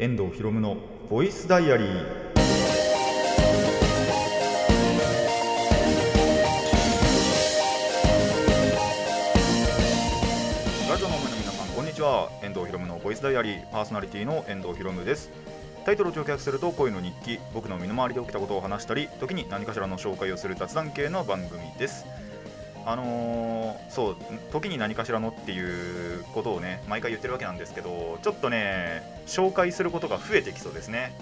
遠藤博夢のボイスダイアリー。ラジオの前の皆さんこんにちは。遠藤博夢のボイスダイアリー。パーソナリティの遠藤博夢です。タイトルを直訳すると恋の日記僕の身の回りで起きたことを話したり時に何かしらの紹介をする雑談系の番組です。あのーそう時に何かしらのっていうことをね毎回言ってるわけなんですけどちょっとね紹介することが増えてきそうですね。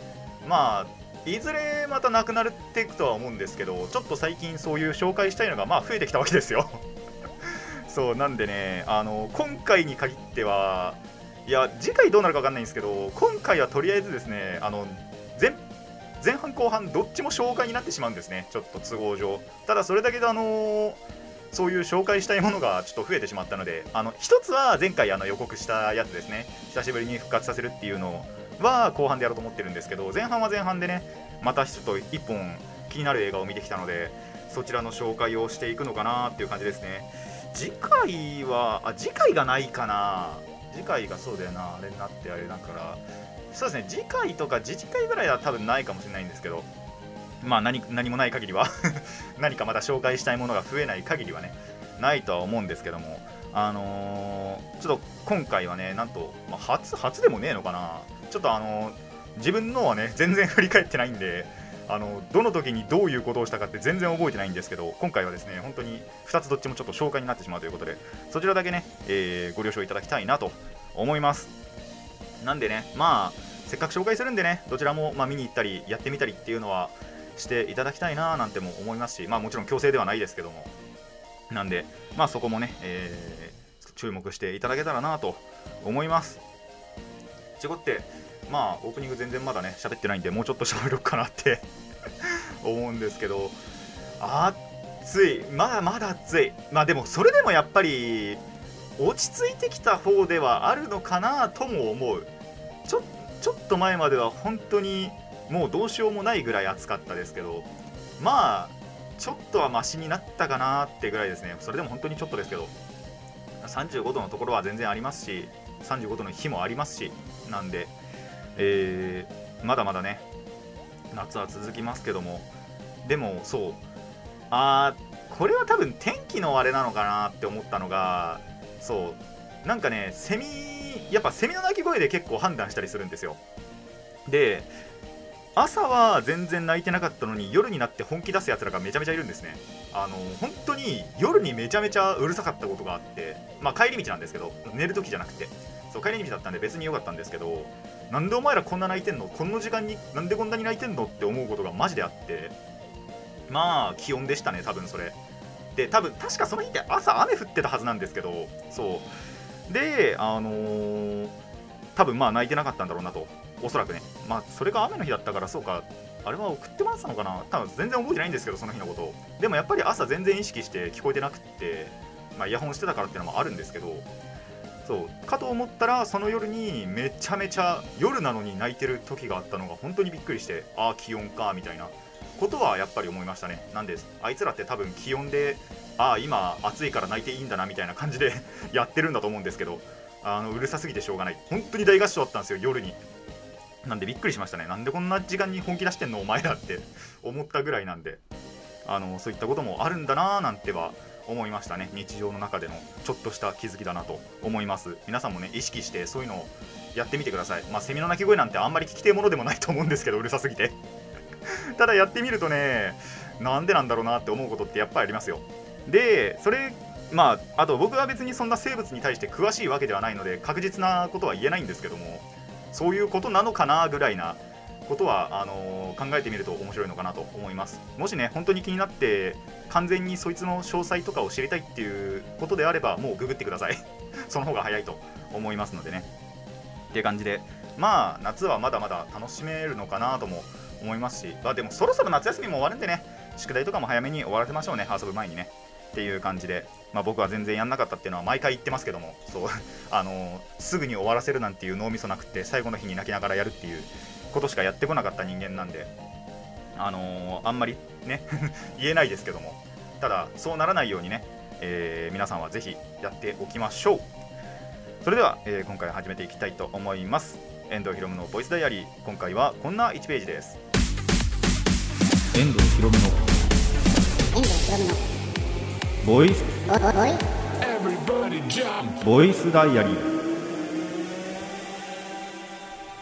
まあいずれまたなくなっていくとは思うんですけどちょっと最近そういう紹介したいのがまあ増えてきたわけですよ。そうなんでねあの今回に限ってはいや次回どうなるか分かんないんですけど今回はとりあえずですねあの前前半後半どっちも紹介になってしまうんですね。ちょっと都合上。ただそれだけであのそういう紹介したいものがちょっと増えてしまったのであの一つは前回あの予告したやつですね。久しぶりに復活させるっていうのは後半でやろうと思ってるんですけど前半は前半でねまたちょっと一本気になる映画を見てきたのでそちらの紹介をしていくのかなっていう感じですね。次回はあ次回がないかな。次回がそうだよな。あれになってあれだから。そうですね。次回とか次次回ぐらいは多分ないかもしれないんですけど。まあ何もない限りは。何かまた紹介したいものが増えない限りはねないとは思うんですけどもあのーちょっと今回はねなんと、まあ、初初でもねえのかな。ちょっとあのー自分のはね全然振り返ってないんであのどの時にどういうことをしたかって全然覚えてないんですけど今回はですね本当に2つどっちもちょっと紹介になってしまうということでそちらだけね、えーご了承いただきたいなと思います。なんでねまあせっかく紹介するんでねどちらも、まあ、見に行ったりやってみたりっていうのはしていただきたいななんても思いますしまあもちろん強制ではないですけども。なんでまあそこもね、えー注目していただけたらなと思います。ちごってまあオープニング全然まだね喋ってないんでもうちょっと喋ろうかなって 思うんですけど。暑い。まあまだ暑い。まあでもそれでもやっぱり落ち着いてきた方ではあるのかなとも思う。ちょちょっと前までは本当にもうどうしようもないぐらい暑かったですけどまあちょっとはマシになったかなってぐらいですね。それでも本当にちょっとですけど35度のところは全然ありますし35度の日もありますしなんで、えーまだまだね夏は続きますけども。でもそうあーこれは多分天気のあれなのかなって思ったのがそうなんかねセミやっぱセミの鳴き声で結構判断したりするんですよ。で朝は全然鳴いてなかったのに夜になって本気出すやつらがめちゃめちゃいるんですね。あの本当に夜にめちゃめちゃうるさかったことがあってまあ帰り道なんですけど寝る時じゃなくて。そう帰り道だったんで別に良かったんですけどなんでお前らこんな泣いてんの？この時間になんでこんなに泣いてんの？って思うことがマジであって。まあ気温でしたね多分それ。で多分確かその日って朝雨降ってたはずなんですけどそう。であのー多分まあ泣いてなかったんだろうなと。おそらくね。まあそれが雨の日だったからそうか。あれは送ってもらってたのかな。多分全然覚えてないんですけどその日のことを。でもやっぱり朝全然意識して聞こえてなくってまあイヤホンしてたからっていうのもあるんですけどそう。かと思ったらその夜にめちゃめちゃ夜なのに泣いてる時があったのが本当にびっくりしてああ気温かみたいな。ことはやっぱり思いましたね。なんであいつらって多分気温でああ今暑いから泣いていいんだなみたいな感じで やってるんだと思うんですけどあのうるさすぎてしょうがない。本当に大合唱だったんですよ夜に。なんでびっくりしましたね。なんでこんな時間に本気出してんのお前らって思ったぐらいなんであのそういったこともあるんだなーなんては思いましたね。日常の中でのちょっとした気づきだなと思います。皆さんもね意識してそういうのをやってみてください。まあセミの鳴き声なんてあんまり聞きてえものでもないと思うんですけどうるさすぎて。ただやってみるとねなんでなんだろうなって思うことってやっぱりありますよ。でそれまああと僕は別にそんな生物に対して詳しいわけではないので確実なことは言えないんですけどもそういうことなのかなぐらいなことはあの考えてみると面白いのかなと思います。もしね本当に気になって完全にそいつの詳細とかを知りたいっていうことであればもうググってください。その方が早いと思いますのでね。って感じでまあ夏はまだまだ楽しめるのかなとも思いますしあでもそろそろ夏休みも終わるんでね。宿題とかも早めに終わらせましょうね。遊ぶ前にね。っていう感じで、まあ、僕は全然やんなかったっていうのは毎回言ってますけどもそう あのーすぐに終わらせるなんていう脳みそなくって最後の日に泣きながらやるっていうことしかやってこなかった人間なんであのーあんまりね 言えないですけどもただそうならないようにね、えー皆さんはぜひやっておきましょう。それでは、えー今回始めていきたいと思います。遠藤ひろむのボイスダイアリー。今回はこんな1ページです。遠藤ひろむの。遠藤ひろむのボイス。ボイスダイアリー。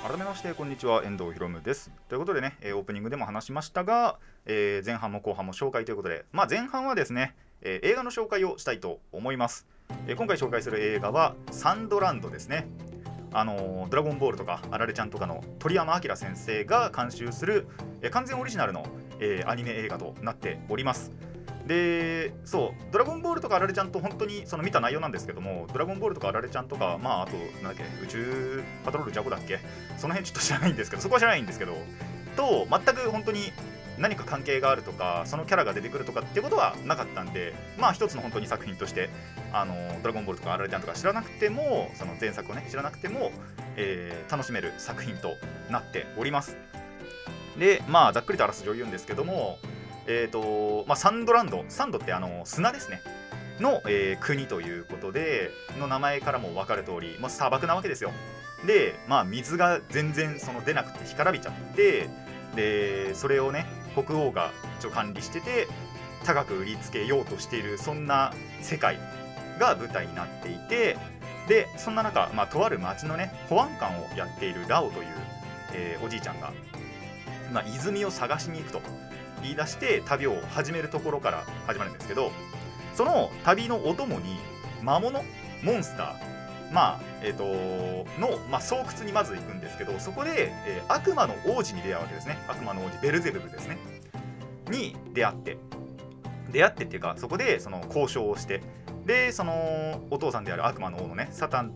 改めましてこんにちは。遠藤ひろむです。ということでね、えオープニングでも話しましたが、えー前半も後半も紹介ということで、まあ、前半はですね、えー映画の紹介をしたいと思います、え今回紹介する映画はサンドランドですね。あのドラゴンボールとかあられちゃんとかの鳥山明先生が監修する、え完全オリジナルの、えアニメ映画となっております。でそうドラゴンボールとかあられちゃんと本当にその見た内容なんですけどもドラゴンボールとかあられちゃんとかまああとなんだっけ宇宙パトロールジャコだっけその辺ちょっと知らないんですけどそこは知らないんですけどと全く本当に何か関係があるとかそのキャラが出てくるとかっていうことはなかったんでまあ一つの本当に作品としてあのドラゴンボールとかあられちゃんとか知らなくてもその前作をね知らなくても、えー楽しめる作品となっております。でまあざっくりとあらすじを言うんですけどもえーとまあ、サンドランドサンドってあの砂ですね。の、えー国ということでの名前からも分かる通り、まあ、砂漠なわけですよ。で、まあ、水が全然その出なくて干からびちゃってでそれをね国王が一応管理してて高く売りつけようとしているそんな世界が舞台になっていてでそんな中、まあ、とある町のね保安官をやっているラオという、えーおじいちゃんが、まあ、泉を探しに行くと。言い出して旅を始めるところから始まるんですけどその旅のお供に魔物モンスターまあえっ、との、まあ、巣窟にまず行くんですけどそこで、えー悪魔の王子に出会うわけですね。悪魔の王子ベルゼブブですね。に出会って。出会ってっていうかそこでその交渉をして。でそのお父さんである悪魔の王のねサタン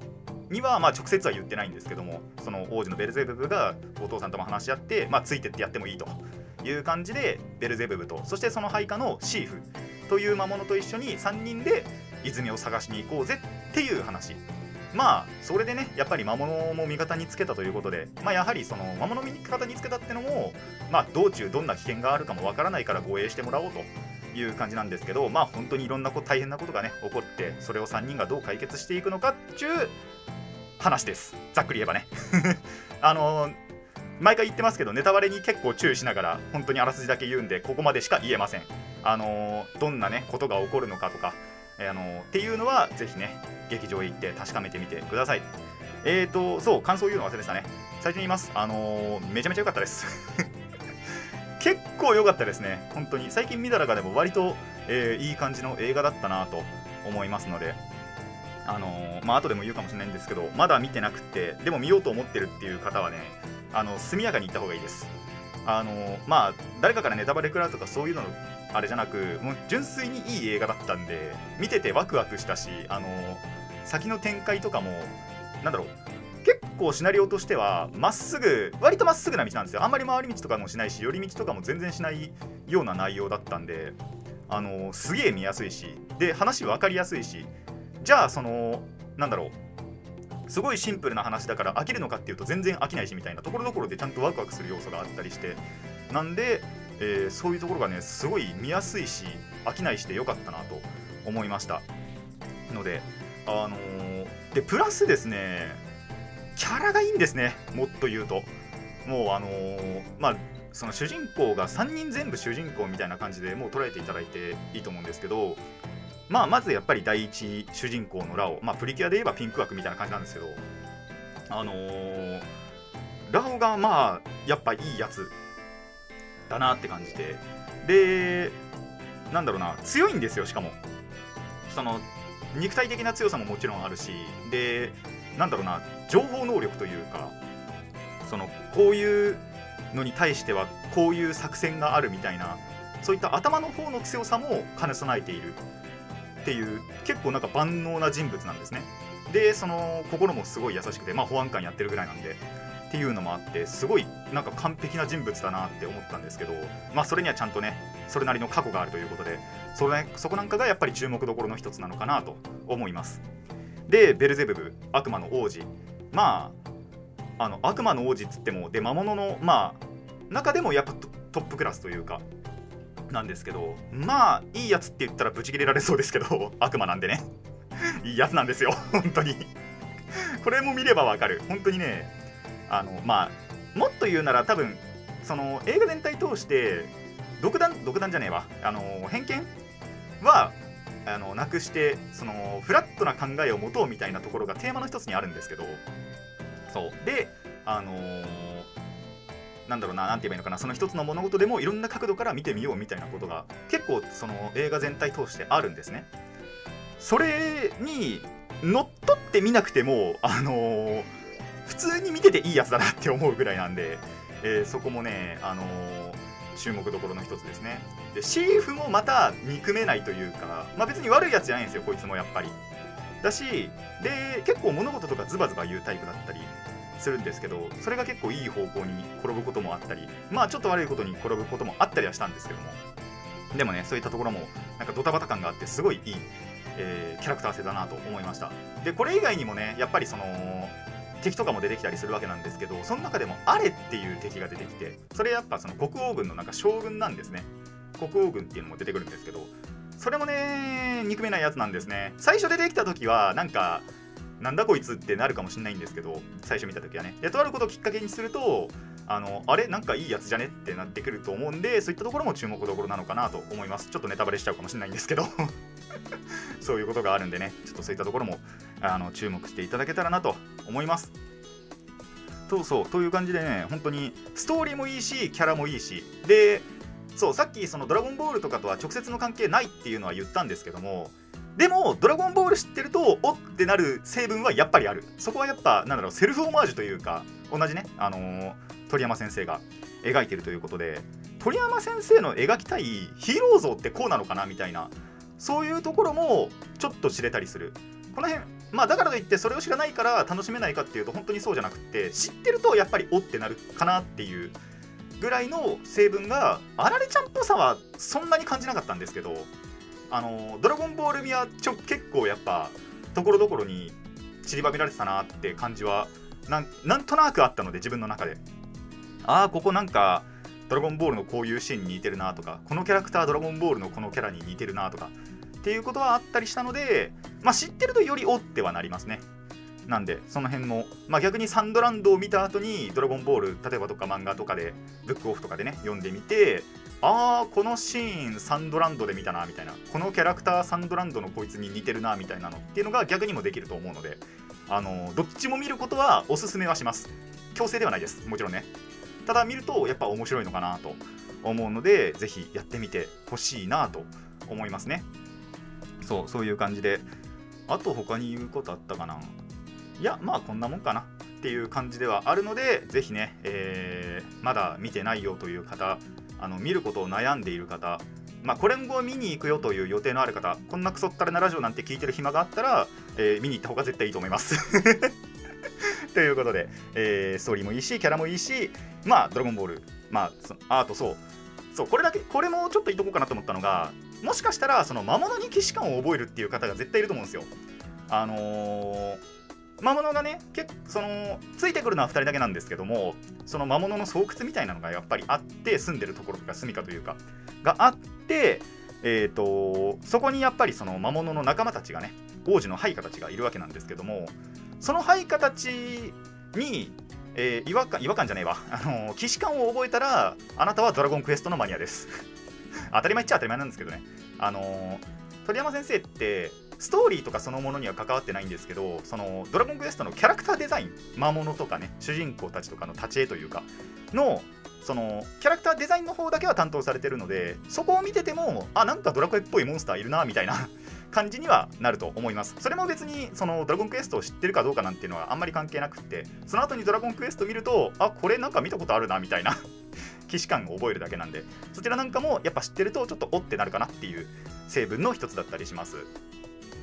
にはまあ直接は言ってないんですけどもその王子のベルゼブブがお父さんとも話し合って、まあ、ついてってやってもいいと。いう感じでベルゼブブとそしてその配下のシーフという魔物と一緒に3人で泉を探しに行こうぜっていう話。まあそれでねやっぱり魔物も味方につけたということでまあやはりその魔物味方につけたってのもまあ道中どんな危険があるかもわからないから護衛してもらおうという感じなんですけどまあ本当にいろんなこ大変なことがね起こってそれを3人がどう解決していくのかっていう話です。ざっくり言えばね。あの毎回言ってますけどネタバレに結構注意しながら本当にあらすじだけ言うんでここまでしか言えません。あのーどんなねことが起こるのかとか、えーあのーっていうのはぜひね劇場へ行って確かめてみてください。えーとそう感想言うの忘れてたね。最初に言います。あのめちゃめちゃ良かったです。結構良かったですね。本当に。最近見た中でも割と、えーいい感じの映画だったなと思いますので。あのーまあ後でも言うかもしれないんですけどまだ見てなくてでも見ようと思ってるっていう方はねあの速やかに行った方がいいです。あのまあ誰かからネタバレ食らうとかそういうのあれじゃなくもう純粋にいい映画だったんで見ててワクワクしたしあの先の展開とかもなんだろう結構シナリオとしてはまっすぐ割とまっすぐな道なんですよ。あんまり回り道とかもしないし寄り道とかも全然しないような内容だったんであのすげえ見やすいしで話分かりやすいしじゃあそのなんだろうすごいシンプルな話だから飽きるのかっていうと全然飽きないしみたいなところどころでちゃんとワクワクする要素があったりしてなんで、えーそういうところがねすごい見やすいし飽きないしでよかったなと思いました。のであのーでプラスですねキャラがいいんですねもっと言うと。もうあのーまあその主人公が3人全部主人公みたいな感じでもう捉えていただいていいと思うんですけどまあまずやっぱり第一主人公のラオ、まあ、プリキュアで言えばピンク枠みたいな感じなんですけどあのーラオがまあやっぱいいやつだなって感じででなんだろうな強いんですよしかも。その肉体的な強さももちろんあるしでなんだろうな情報能力というかそのこういうのに対してはこういう作戦があるみたいなそういった頭の方の強さも兼ね備えている。っていう結構なんか万能な人物なんですね。でその心もすごい優しくてまあ保安官やってるぐらいなんでっていうのもあってすごいなんか完璧な人物だなって思ったんですけどまあそれにはちゃんとねそれなりの過去があるということでそれそこなんかがやっぱり注目どころの一つなのかなと思います。でベルゼブブ悪魔の王子。まああの悪魔の王子っつってもで魔物のまあ中でもやっぱトップクラスというかなんですけどまあいいやつって言ったらブチ切れられそうですけど 悪魔なんでね。いいやつなんですよ 本当に。これも見ればわかる。本当にねあのまあもっと言うなら多分その映画全体通して独断独断じゃねえわ。あの偏見はあのなくしてそのフラットな考えを持とうみたいなところがテーマの一つにあるんですけど。そう。であのーなんだろうな、なんて言えばいいのかな、その一つの物事でもいろんな角度から見てみようみたいなことが結構その映画全体通してあるんですね。それに乗っ取ってみなくても、あのー普通に見てていいやつだなって思うぐらいなんで、えーそこもね、あのー注目どころの一つですね。で、シーフもまた憎めないというか、まあ別に悪いやつじゃないんですよ、こいつもやっぱり。だし、で、結構物事とかズバズバ言うタイプだったりするんですけど、それが結構いい方向に転ぶこともあったり、まあちょっと悪いことに転ぶこともあったりはしたんですけども、でもね、そういったところも、なんかドタバタ感があって、すごいいい、えーキャラクター性だなと思いました。で、これ以外にもね、やっぱりその、敵とかも出てきたりするわけなんですけどその中でもアレっていう敵が出てきてそれやっぱその国王軍のなんか将軍なんですね国王軍っていうのも出てくるんですけどそれもね憎めないやつなんですね最初出てきた時はなんかなんだこいつってなるかもしれないんですけど最初見た時はね。でとあることをきっかけにするとあのあれ？なんかいいやつじゃね？ってなってくると思うんでそういったところも注目どころなのかなと思います。ちょっとネタバレしちゃうかもしれないんですけど。そういうことがあるんでね。ちょっとそういったところもあの注目していただけたらなと思います。そうそう。という感じでね本当にストーリーもいいしキャラもいいし。でそうさっきその「ドラゴンボール」とかとは直接の関係ないっていうのは言ったんですけどもでも「ドラゴンボール」知ってるとおってなる成分はやっぱりある。そこはやっぱなんだろうセルフオマージュというか同じねあのー鳥山先生が描いてるということで鳥山先生の描きたいヒーロー像ってこうなのかなみたいなそういうところもちょっと知れたりする。この辺まあだからといってそれを知らないから楽しめないかっていうと本当にそうじゃなくって知ってるとやっぱりおってなるかなっていうぐらいの成分があられちゃんっぽさはそんなに感じなかったんですけどあのドラゴンボール味はちょ結構やっぱところどころに散りばめられてたなって感じはなんなんとなくあったので自分の中で。ああここなんかドラゴンボールのこういうシーンに似てるなとかこのキャラクタードラゴンボールのこのキャラに似てるなとかっていうことはあったりしたので、まあ、知ってるとよりおってはなりますね。なんでその辺も、まあ、逆にサンドランドを見た後にドラゴンボール例えばとか漫画とかでブックオフとかでね読んでみてあーこのシーンサンドランドで見たなみたいな。このキャラクターサンドランドのこいつに似てるなみたいなのっていうのが逆にもできると思うのであのどっちも見ることはおすすめはします。強制ではないです。もちろんね。ただ見るとやっぱ面白いのかなと思うのでぜひやってみてほしいなと思いますね。そうそういう感じで。あと他に言うことあったかな。いやまあこんなもんかなっていう感じではあるのでぜひね、えーまだ見てないよという方あの見ることを悩んでいる方まあ、これ後見に行くよという予定のある方こんなクソったれなラジオなんて聞いてる暇があったら、えー見に行った方が絶対いいと思います。ということで、えーストーリーもいいしキャラもいいしまあドラゴンボールまあそアートそう。そうこれだけこれもちょっと言っとこうかなと思ったのがもしかしたらその魔物に既視感を覚えるっていう方が絶対いると思うんですよ。あのー魔物がね結そのついてくるのは2人だけなんですけどもその魔物の巣窟みたいなのがやっぱりあって住んでるところとか住みかというかがあってえー、とそこにやっぱりその魔物の仲間たちがね王子の配下たちがいるわけなんですけどもその配下たちに、えー違和感違和感じゃねえわ。あの既視感を覚えたらあなたはドラゴンクエストのマニアです。当たり前っちゃ当たり前なんですけどね。あの鳥山先生ってストーリーとかそのものには関わってないんですけどそのドラゴンクエストのキャラクターデザイン魔物とかね主人公たちとかの立ち絵というかのそのキャラクターデザインの方だけは担当されてるのでそこを見ててもあなんかドラクエっぽいモンスターいるなみたいな 感じにはなると思います。それも別にそのドラゴンクエストを知ってるかどうかなんていうのはあんまり関係なくってその後にドラゴンクエスト見るとあこれなんか見たことあるなみたいな 既視感を覚えるだけなんでそちらなんかもやっぱ知ってるとちょっとおってなるかなっていう成分の一つだったりします。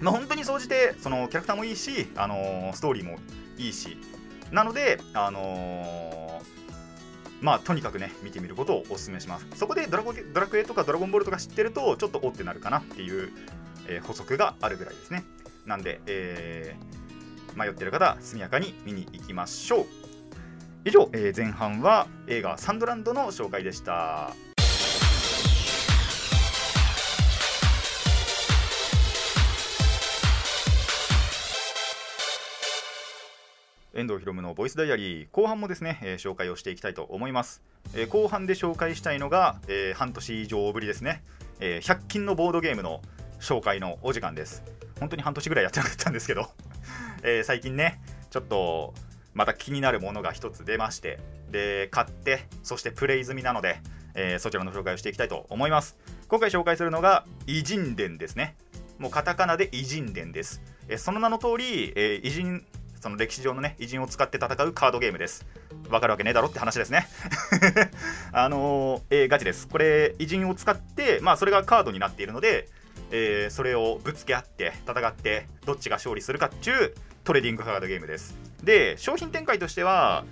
まあ本当に総じてそのキャラクターもいいし、あのーストーリーもいいしなのであのーまあとにかくね見てみることをお勧めします。そこでドラゴドラクエとかドラゴンボールとか知ってるとちょっとおってなるかなっていう、えー補足があるぐらいですね。なんで、えー迷ってる方速やかに見に行きましょう。以上、え前半は映画「サンドランド」の紹介でした。遠藤ひろむのボイスダイアリー。後半もですね、えー紹介をしていきたいと思います、えー後半で紹介したいのが、えー半年以上ぶりですね、え100均のボードゲームの紹介のお時間です。本当に半年ぐらいやってなかったんですけど、え最近ねちょっとまた気になるものが一つ出まして。で買ってそしてプレイ済みなので、えそちらの紹介をしていきたいと思います。今回紹介するのが偉人伝ですね。もうカタカナで偉人伝です、えその名の通り、え偉人その歴史上のね偉人を使って戦うカードゲームです。わかるわけねえだろって話ですね。あのーえーガチです。これ偉人を使ってまあそれがカードになっているので、えーそれをぶつけ合って戦ってどっちが勝利するかっていうトレーディングカードゲームです。で商品展開としては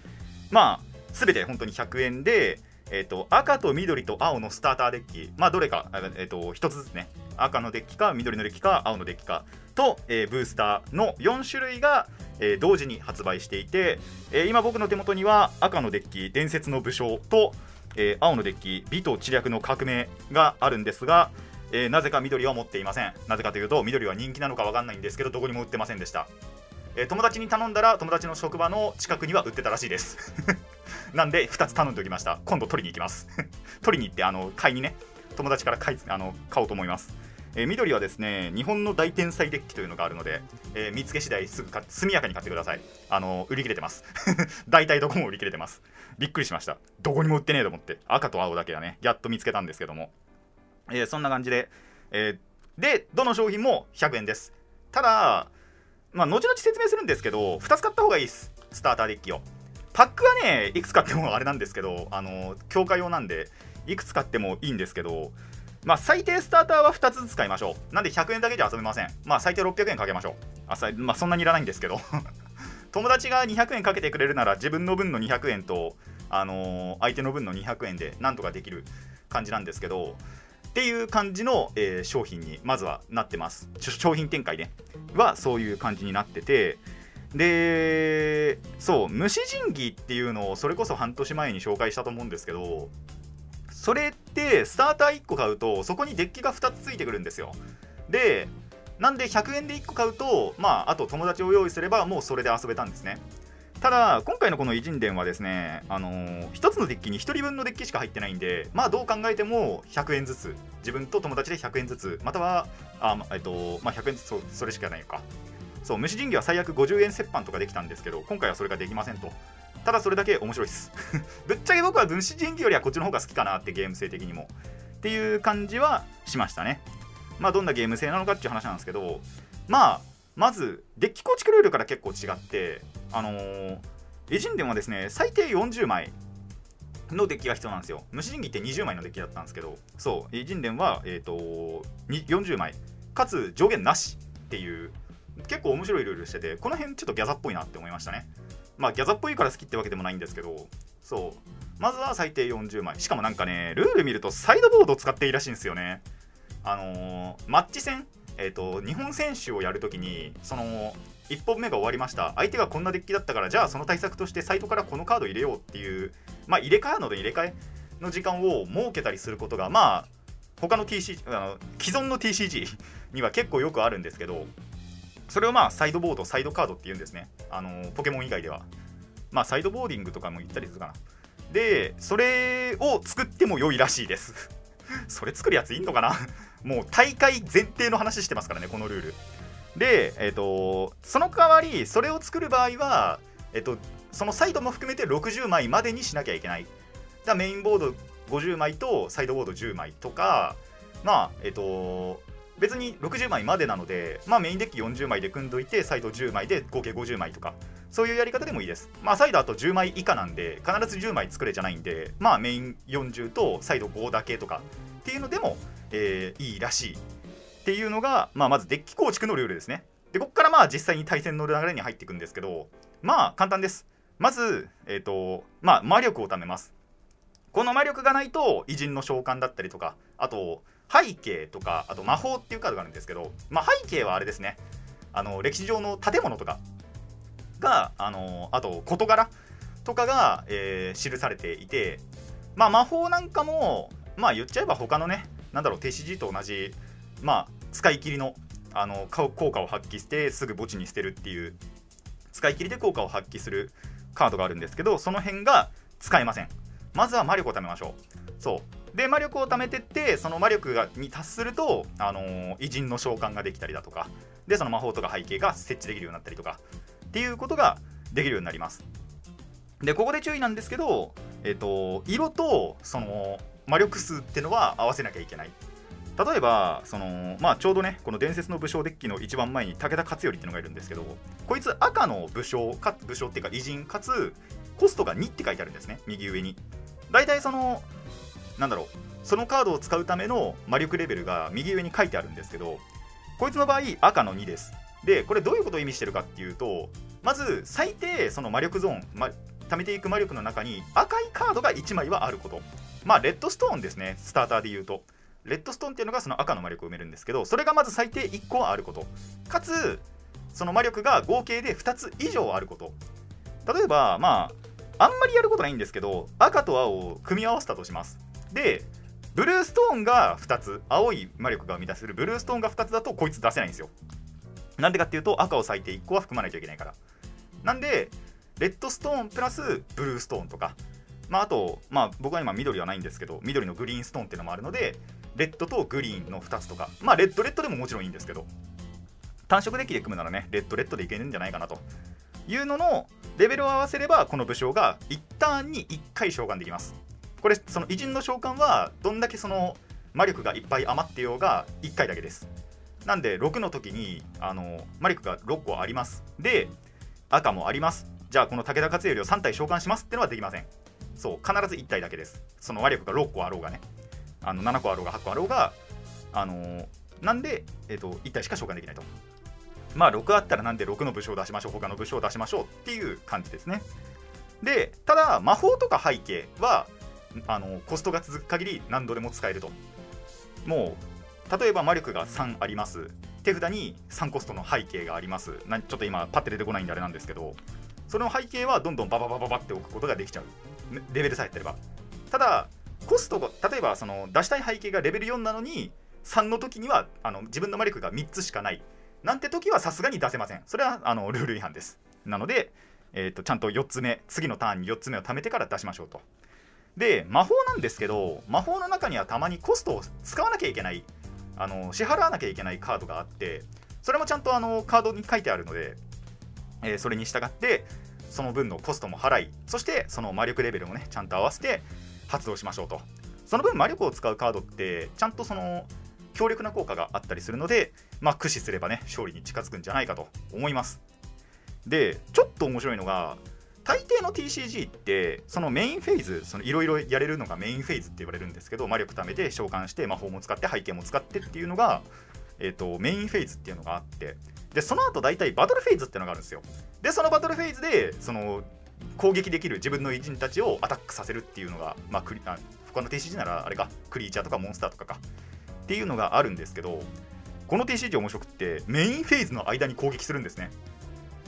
まあ全て本当に100円でえー、と赤と緑と青のスターターデッキ、まあ、どれか、えー、と1つずつね、赤のデッキか緑のデッキか青のデッキか。と、えーブースターの4種類が、えー同時に発売していて、えー今僕の手元には赤のデッキ伝説の武将と、え青のデッキ美と知略の革命があるんですが、えなぜか緑は持っていません。なぜかというと緑は人気なのか分かんないんですけどどこにも売ってませんでした、え友達に頼んだら友達の職場の近くには売ってたらしいです。なんで2つ頼んでおきました。今度取りに行きます。取りに行ってあの買いにね友達から買いあの買おうと思います。えー緑はですね日本の大天才デッキというのがあるので、えー見つけ次第すぐか速やかに買ってください。あの売り切れてます。大体どこも売り切れてます。びっくりしました。どこにも売ってねえと思って。赤と青だけはねやっと見つけたんですけども、えーそんな感じで、えでどの商品も100円です。ただまあ後々説明するんですけど2つ買った方がいいです。スターターデッキを。パックはねいくつ買ってもあれなんですけどあの強化用なんでいくつ買ってもいいんですけどまあ最低スターターは2つずつ買いましょう。なんで100円だけじゃ遊べません。まあ最低600円かけましょう。あさまあそんなにいらないんですけど。友達が200円かけてくれるなら自分の分の200円と、あのー相手の分の200円でなんとかできる感じなんですけど。っていう感じの、えー商品にまずはなってます。商品展開ね。はそういう感じになってて。でそう虫神器っていうのをそれこそ半年前に紹介したと思うんですけど。それってスターター1個買うとそこにデッキが2つついてくるんですよ。でなんで100円で1個買うとまああと友達を用意すればもうそれで遊べたんですね。ただ今回のこの偉人伝はですねあのー、1つのデッキに1人分のデッキしか入ってないんでまあどう考えても100円ずつ。自分と友達で100円ずつ。またはあ、えっとまあ、100円ずつそれしかないか。そう虫神器は最悪50円折半とかできたんですけど今回はそれができませんと。ただそれだけ面白いです。ぶっちゃけ僕は虫神器よりはこっちの方が好きかなってゲーム性的にも。っていう感じはしましたね。まあどんなゲーム性なのかっていう話なんですけどまあまずデッキ構築ルールから結構違ってあのー、エジン伝はですね最低40枚のデッキが必要なんですよ。虫神器って20枚のデッキだったんですけどそうエジン伝は、えー、と40枚。かつ上限なしっていう結構面白いルールしててこの辺ちょっとギャザっぽいなって思いましたね。まあギャザっぽいから好きってわけでもないんですけどそう。まずは最低40枚。しかもなんかねルール見るとサイドボードを使っていいらしいんですよね。あのーマッチ戦えっ、と日本選手をやるときにその1本目が終わりました。相手がこんなデッキだったからじゃあその対策としてサイトからこのカード入れようっていうまあ入れ替えので入れ替えの時間を設けたりすることがまあ他の TC あの既存の TCG には結構よくあるんですけどそれをまあサイドボードサイドカードって言うんですね。あのポケモン以外では。まあサイドボーディングとかも言ったりするかな。でそれを作っても良いらしいです。それ作るやついんのかな？もう大会前提の話してますからねこのルール。でえっ、とその代わりそれを作る場合はえっ、とそのサイドも含めて60枚までにしなきゃいけない。だメインボード50枚とサイドボード10枚とかまあえっ、と別に60枚までなので、まあ、メインデッキ40枚で組んどいてサイド10枚で合計50枚とかそういうやり方でもいいです。まあ、サイドあと10枚以下なんで必ず10枚作れじゃないんで、まあ、メイン40とサイド5だけとかっていうのでも、えーいいらしいっていうのが、まあ、まずデッキ構築のルールですね。でここからまあ実際に対戦の流れに入っていくんですけどまあ簡単です。まず、えっ、とまあ、魔力を貯めます。この魔力がないと偉人の召喚だったりとかあと背景とかあと魔法っていうカードがあるんですけど、まあ、背景はあれですね。あの歴史上の建物とかがあのあと事柄とかが、えー記されていて、まあ、魔法なんかもまあ言っちゃえば他のねなんだろう手指示と同じまあ使い切りのあの効果を発揮してすぐ墓地に捨てるっていう使い切りで効果を発揮するカードがあるんですけどその辺が使えません。まずは魔力を貯めましょう。そう。で魔力を貯めてってその魔力がに達すると、あのー偉人の召喚ができたりだとかでその魔法とか背景が設置できるようになったりとかっていうことができるようになります。でここで注意なんですけど、えっと色とその魔力数ってのは合わせなきゃいけない。例えばその、まあ、ちょうどねこの伝説の武将デッキの一番前に武田勝頼っていうのがいるんですけどこいつ赤の武将か武将っていうか偉人かつコストが2って書いてあるんですね右上に。大体そのなんだろう。そのカードを使うための魔力レベルが右上に書いてあるんですけどこいつの場合赤の2です。でこれどういうことを意味してるかっていうとまず最低その魔力ゾーン、ま、貯めていく魔力の中に赤いカードが1枚はあること。まあレッドストーンですね。スターターで言うと。レッドストーンっていうのがその赤の魔力を埋めるんですけどそれがまず最低1個はあること。かつその魔力が合計で2つ以上あること。例えばまああんまりやることないんですけど赤と青を組み合わせたとします。でブルーストーンが2つ青い魔力が生み出せるブルーストーンが2つだとこいつ出せないんですよ。なんでかっていうと赤を最低1個は含まないといけないから。なんでレッドストーンプラスブルーストーンとか。まあ、あと、まあ、僕は今緑はないんですけど緑のグリーンストーンっていうのもあるのでレッドとグリーンの2つとか。まあレッドレッドでももちろんいいんですけど。単色デッキで組むならねレッドレッドでいけるんじゃないかなと。いうののレベルを合わせればこの武将が1ターンに1回召喚できます。これその偉人の召喚はどんだけその魔力がいっぱい余ってようが1回だけです。なんで6の時にあの魔力が6個あります。で赤もあります。じゃあこの武田勝頼を3体召喚しますってのはできません。そう必ず1体だけです。その魔力が6個あろうがね。あの7個あろうが8個あろうがあのなんで、えー、と1体しか召喚できないと。まあ6あったらなんで6の武将を出しましょう他の武将を出しましょうっていう感じですね。でただ魔法とか背景はあのコストが続く限り何度でも使えると。もう例えば魔力が3あります。手札に3コストの背景があります。なちょっと今パッて出てこないんであれなんですけど。その背景はどんどんバババババって置くことができちゃう。レベルさえやってれば。ただコストが例えばその出したい背景がレベル4なのに3の時にはあの自分の魔力が3つしかない。なんて時はさすがに出せません。それはあのルール違反です。なので、えー、とちゃんと4つ目次のターンに4つ目を貯めてから出しましょうと。で魔法なんですけど魔法の中にはたまにコストを使わなきゃいけないあの支払わなきゃいけないカードがあってそれもちゃんとあのカードに書いてあるので、えーそれに従ってその分のコストも払いそしてその魔力レベルもねちゃんと合わせて発動しましょうと。その分魔力を使うカードってちゃんとその強力な効果があったりするので、まあ、駆使すればね勝利に近づくんじゃないかと思います。でちょっと面白いのが大抵の TCG ってそのメインフェーズいろいろやれるのがメインフェーズって言われるんですけど魔力貯めて召喚して魔法も使って背景も使ってっていうのが、えー、とメインフェーズっていうのがあってでその後大体バトルフェーズっていうのがあるんですよでそのバトルフェーズでその攻撃できる自分の偉人たちをアタックさせるっていうのが、まあ、クリあ他の TCG ならあれかクリーチャーとかモンスターとかか。っていうのがあるんですけどこの TCG 面白くってメインフェーズの間に攻撃するんですね。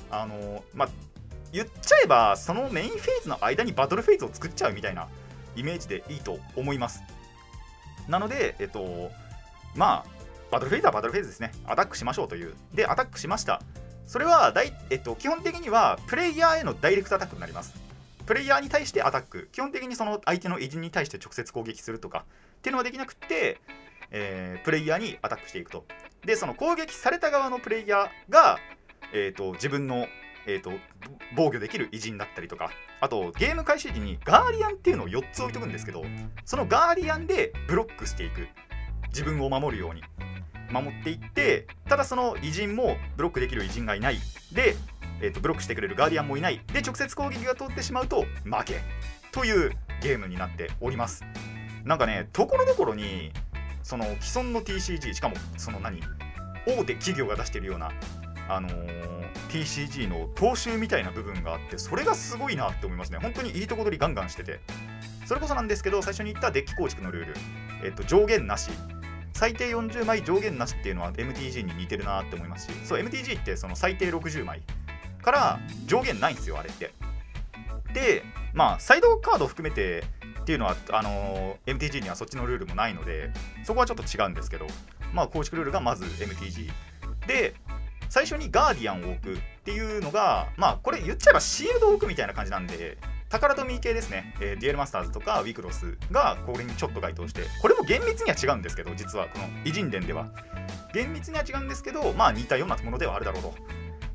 あのまあ言っちゃえばそのメインフェーズの間にバトルフェーズを作っちゃうみたいなイメージでいいと思います。なのでえっとまあバトルフェーズはバトルフェーズですね。アタックしましょうという。でアタックしました。それは大、えっと、基本的にはプレイヤーへのダイレクトアタックになります。プレイヤーに対してアタック。基本的にその相手の偉人に対して直接攻撃するとか。っていうのはできなくて、えープレイヤーにアタックしていくと。でその攻撃された側のプレイヤーが、えー、と自分の、えー、と防御できる偉人だったりとかあとゲーム開始時にガーディアンっていうのを4つ置いとくんですけどそのガーディアンでブロックしていく。自分を守るように。守っていってただその偉人もブロックできる偉人がいない。で、えー、とブロックしてくれるガーディアンもいない。で直接攻撃が通ってしまうと負け。というゲームになっております。なんかねところどころにその既存の TCG しかもその何？大手企業が出してるようなあのー TCG の踏襲みたいな部分があってそれがすごいなって思いますね。本当にいいとこ取りガンガンしてて。それこそなんですけど最初に言ったデッキ構築のルール、えっと、上限なし。最低40枚上限なしっていうのは MTG に似てるなって思いますし。そう MTG ってその最低60枚から上限ないんですよあれって。でまあサイドカード含めてっていうのはあのー MTG にはそっちのルールもないのでそこはちょっと違うんですけどまあ構築ルールがまず MTG で最初にガーディアンを置くっていうのがまあこれ言っちゃえばシールドを置くみたいな感じなんで宝富系ですね、えーデュエルマスターズとかウィクロスがこれにちょっと該当してこれも厳密には違うんですけど実はこの偉人伝では。厳密には違うんですけどまあ似たようなものではあるだろうと。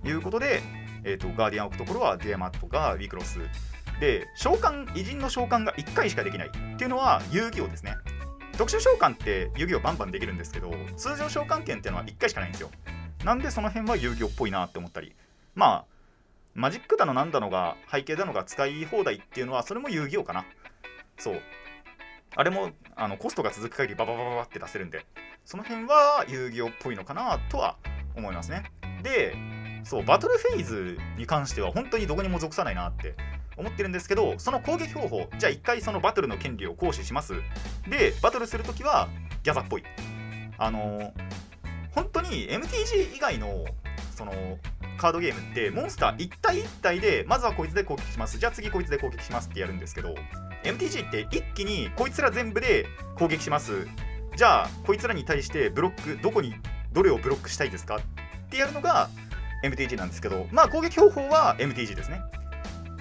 いうことで、えー、とガーディアンを置くところはデュエマとかウィクロスで召喚偉人の召喚が1回しかできないっていうのは遊戯王ですね。特殊召喚って遊戯王バンバンできるんですけど通常召喚権っていうのは1回しかないんですよ。なんでその辺は遊戯王っぽいなって思ったり。まあマジックだのなんだのが背景だのが使い放題っていうのはそれも遊戯王かな。そう。あれもあのコストが続く限りバババババって出せるんでその辺は遊戯王っぽいのかなとは思いますねでそうバトルフェーズに関しては本当にどこにも属さないなって思ってるんですけどその攻撃方法じゃあ一回そのバトルの権利を行使しますでバトルするときはギャザっぽいあのー本当に MTG 以外のそのカードゲームってモンスター1体1体でまずはこいつで攻撃します。じゃあ次こいつで攻撃しますってやるんですけど MTG って一気にこいつら全部で攻撃します。じゃあこいつらに対してブロックどこにどれをブロックしたいですかってやるのが MTG なんですけどまあ攻撃方法は MTG ですね。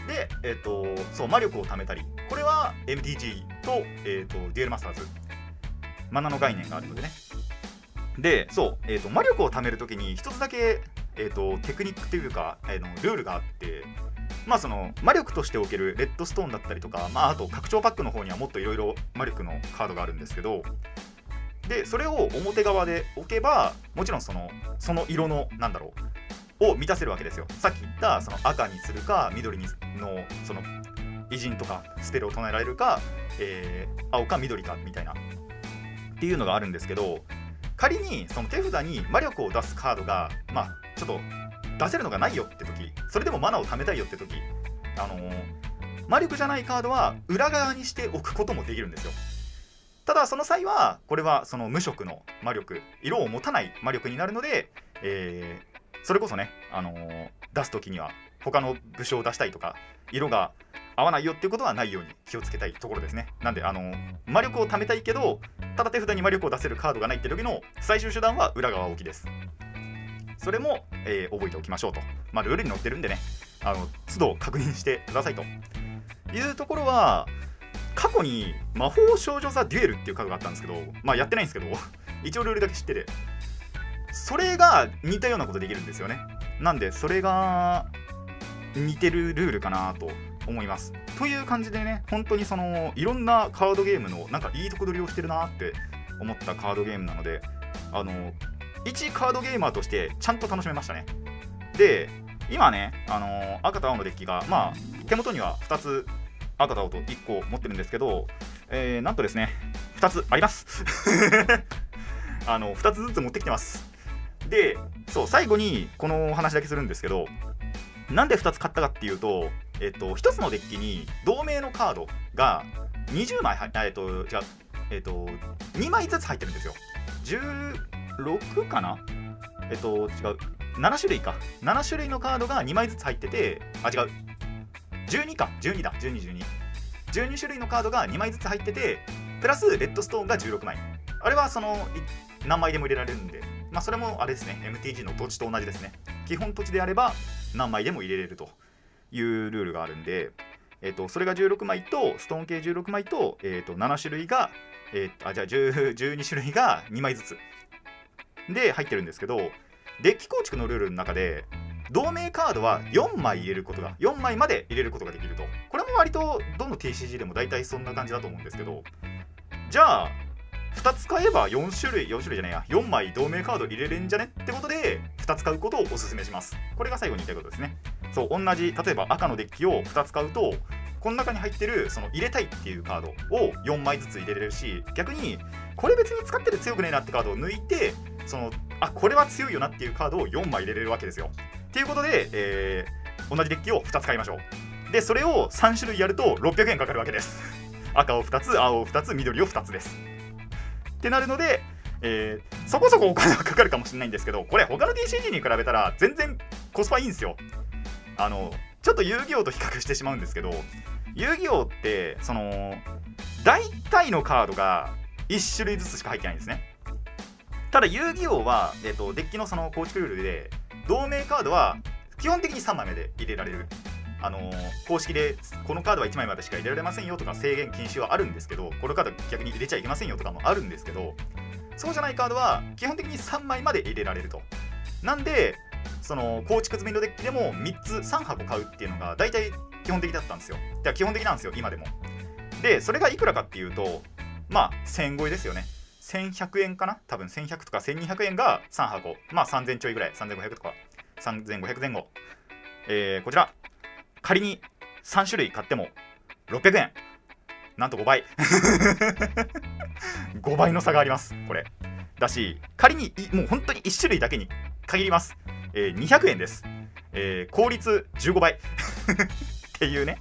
でえっ、とそう魔力を貯めたり。これは MTG と,、えっとデュエルマスターズ。マナの概念があるのでね。でそう、えー、と魔力を貯めるときに一つだけ、えー、とテクニックというか、えーのルールがあってまあその魔力としておけるレッドストーンだったりとか、まあ、あと拡張パックの方にはもっといろいろ魔力のカードがあるんですけどでそれを表側で置けばもちろんそのその色のなんだろうを満たせるわけですよ。さっき言ったその赤にするか緑にのその偉人とかスペルを唱えられるか、えー青か緑かみたいなっていうのがあるんですけど仮にその手札に魔力を出すカードがまあちょっと出せるのがないよって時それでもマナを貯めたいよって時あのー魔力じゃないカードは裏側にしておくこともできるんですよ。ただその際はこれはその無色の魔力色を持たない魔力になるので、えーそれこそね、あのー出す時には他の武将を出したいとか色が合わないよっていうことはないように気をつけたいところですね。なんであの魔力を貯めたいけどただ手札に魔力を出せるカードがないって時の最終手段は裏側置きです。それも、えー覚えておきましょうと。まあルールに載ってるんでねあの都度確認してくださいと。いうところは過去に魔法少女ザ・デュエルっていうカードがあったんですけどまあやってないんですけど 一応ルールだけ知ってて。それが似たようなことできるんですよね。なんでそれが似てるルールかなと思います。という感じでね本当にそのいろんなカードゲームのなんかいいとこ取りをしてるなって思ったカードゲームなのであの一カードゲーマーとしてちゃんと楽しめましたね。で今ねあの赤と青のデッキがまあ手元には2つ赤と青と1個持ってるんですけど、えーなんとですね2つあります。あの2つずつ持ってきてます。でそう最後にこのお話だけするんですけどなんで2つ買ったかっていうと、えっと、1つのデッキに同名のカードが20枚えっと違うえっと2枚ずつ入ってるんですよ。16かな？えっと違う。7種類か。7種類のカードが2枚ずつ入っててあ違う。12か。12だ。1212 12種類のカードが2枚ずつ入っててプラスレッドストーンが16枚。あれはその何枚でも入れられるんで。まあそれもあれですね。MTG の土地と同じですね。基本土地であれば何枚でも入れれると。いうルールがあるんで、えっとそれが16枚とストーン系16枚と,、えっと7種類が、えっとあじゃあ10 12種類が2枚ずつで入ってるんですけどデッキ構築のルールの中で同盟カードは4枚入れることが4枚まで入れることができると。これも割とどの TCG でも大体そんな感じだと思うんですけどじゃあ2つ買えば4種類4種類じゃないや4枚同盟カード入れれんじゃねってことで2つ買うことをおすすめします。これが最後に言いたいことですね。そう同じ例えば赤のデッキを2つ買うとこの中に入ってるその入れたいっていうカードを4枚ずつ入れれるし逆にこれ別に使ってて強くねえなってカードを抜いてそのあこれは強いよなっていうカードを4枚入れれるわけですよ。っていうことで、えー同じデッキを2つ買いましょう。でそれを3種類やると600円かかるわけです。赤を2つ青を2つ緑を2つです。ってなるので、えーそこそこお金はかかるかもしれないんですけどこれ他の TCG に比べたら全然コスパいいんですよ。あのちょっと遊戯王と比較してしまうんですけど遊戯王ってその大体のカードが1種類ずつしか入ってないんですね。ただ遊戯王は、えっとデッキのその構築ルールで同盟カードは基本的に3枚目で入れられる。あのー公式でこのカードは1枚までしか入れられませんよとか制限禁止はあるんですけどこのカード逆に入れちゃいけませんよとかもあるんですけどそうじゃないカードは基本的に3枚まで入れられると。なんでその構築済みのデッキでも3つ3箱買うっていうのが大体基本的だったんですよ。いや基本的なんですよ今でも。でそれがいくらかっていうとまあ1000超えですよね。1100円かな？多分1100とか1200円が3箱。まあ3000ちょいぐらい。3500とか。3500前後。えーこちら。仮に3種類買っても600円。なんと5倍。5倍の差がありますこれ。だし仮にもう本当に1種類だけに限ります、えー200円です、えー効率15倍。っていうね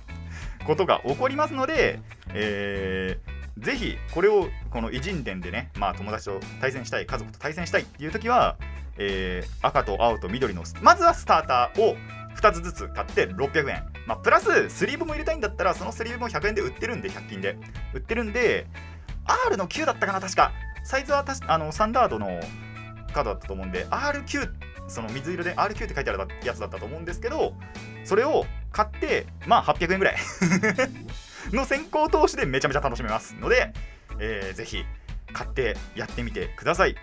ことが起こりますので、えーぜひこれをこの偉人伝でね、まあ、友達と対戦したい家族と対戦したいっていう時は、えー赤と青と緑のまずはスターターを2つずつ買って600円、まあ、プラススリーブも入れたいんだったらそのスリーブも100円で売ってるんで100均で。売ってるんで R の9だったかな確か。サイズはあのスタンダードのカードだったと思うんで R9 その水色で R9 って書いてあるやつだったと思うんですけどそれを買ってまあ800円ぐらい の先行投資でめちゃめちゃ楽しめますので、えーぜひ買ってやってみてください。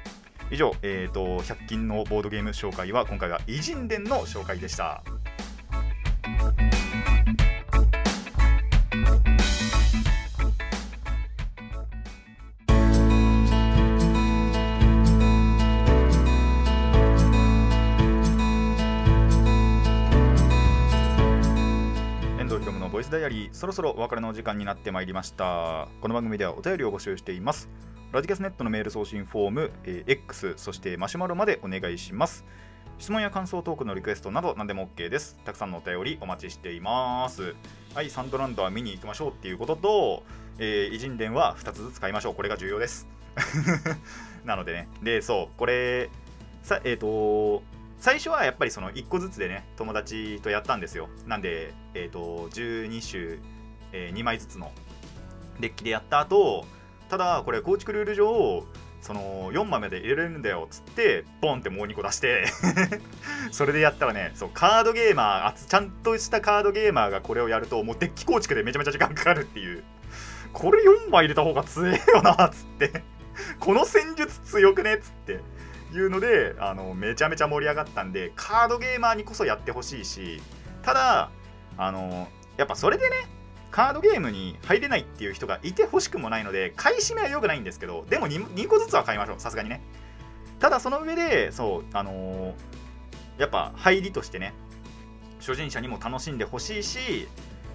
以上、えー、と100均のボードゲーム紹介は今回は偉人伝の紹介でした。スダイアリーそろそろお別れのお時間になってまいりました。この番組ではお便りを募集しています。ラジキャスネットのメール送信フォーム、えー X そしてマシュマロまでお願いします。質問や感想トークのリクエストなど何でも OK です。たくさんのお便りお待ちしています。はいサンドランドは見に行きましょうっていうことと、えー偉人伝は2つずつ買いましょう。これが重要です。なのでね。でそうこれさえっ、と最初はやっぱりその1個ずつでね友達とやったんですよ。なんで、えー、と12種、え2枚ずつのデッキでやった後ただこれ構築ルール上その4枚まで入れれるんだよっつってボンってもう2個出して それでやったらねそうカードゲーマーあつちゃんとしたカードゲーマーがこれをやるともうデッキ構築でめちゃめちゃ時間かかるっていう。これ4枚入れた方が強えよなっつって。この戦術強くねっつって。いうのであのめちゃめちゃ盛り上がったんでカードゲーマーにこそやってほしいしただあのやっぱそれでねカードゲームに入れないっていう人がいてほしくもないので買い占めは良くないんですけどでも 2, 2個ずつは買いましょうさすがにね。ただその上でそうあのーやっぱ入りとしてね初心者にも楽しんでほしいし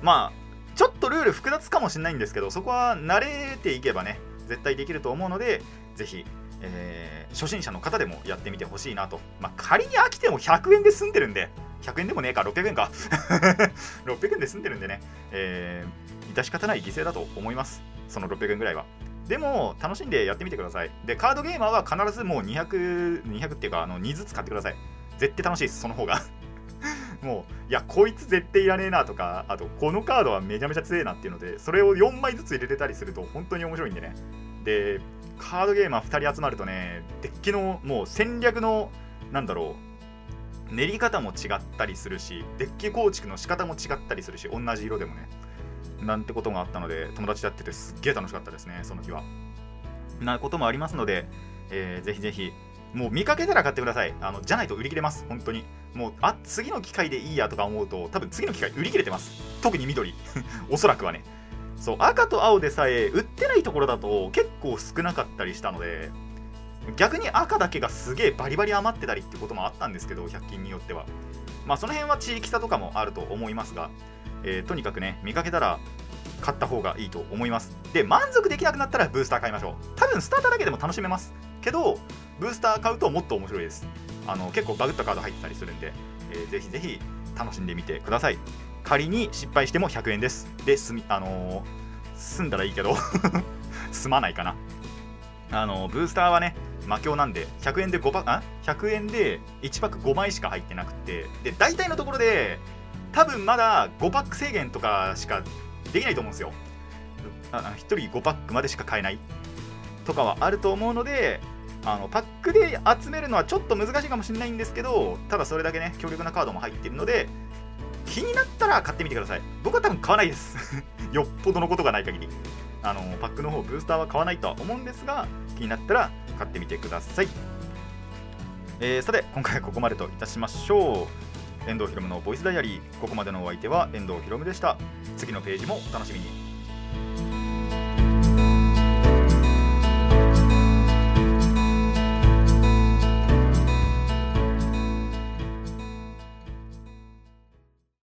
まあちょっとルール複雑かもしれないんですけどそこは慣れていけばね絶対できると思うのでぜひ、えー初心者の方でもやってみてほしいなと、まあ、仮に飽きても100円で済んでるんで100円でもねえか600円か。600円で済んでるんでね、えー致し方ない犠牲だと思います。その600円ぐらいは。でも楽しんでやってみてください。でカードゲーマーは必ずもう200 200っていうかあの2ずつ買ってください。絶対楽しいですその方が。もういやこいつ絶対いらねえなとかあとこのカードはめちゃめちゃ強えなっていうのでそれを4枚ずつ入れれたりすると本当に面白いんでね。でカードゲーマー2人集まるとねデッキのもう戦略のなんだろう練り方も違ったりするしデッキ構築の仕方も違ったりするし同じ色でもねなんてことがあったので友達やっててすっげえ楽しかったですねその日は。なこともありますので、えーぜひぜひもう見かけたら買ってください。あのじゃないと売り切れます本当に。もうあ次の機会でいいやとか思うと多分次の機会売り切れてます。特に緑。おそらくはね。そう赤と青でさえ売ってないところだと結構少なかったりしたので逆に赤だけがすげえバリバリ余ってたりってこともあったんですけど100均によっては。まあその辺は地域差とかもあると思いますが、えーとにかくね見かけたら買った方がいいと思います。で満足できなくなったらブースター買いましょう。多分スターターだけでも楽しめます。けどブースター買うともっと面白いです。あの結構バグったカード入ってたりするんで、えーぜひぜひ楽しんでみてください。仮に失敗しても100円です。で済みあのー済んだらいいけど 済まないかな。あのブースターはね魔境なんで100円で5パあ？100円で1パック5枚しか入ってなくてで大体のところで多分まだ5パック制限とかしかできないと思うんですよ。あ1人5パックまでしか買えない。とかはあると思うのであのパックで集めるのはちょっと難しいかもしれないんですけどただそれだけね強力なカードも入っているので気になったら買ってみてください。僕は多分買わないです。よっぽどのことがない限り。あのパックの方ブースターは買わないとは思うんですが気になったら買ってみてください、えーさて今回はここまでといたしましょう。遠藤ひろむのボイスダイアリー。ここまでのお相手は遠藤ひろむでした。次のページもお楽しみに。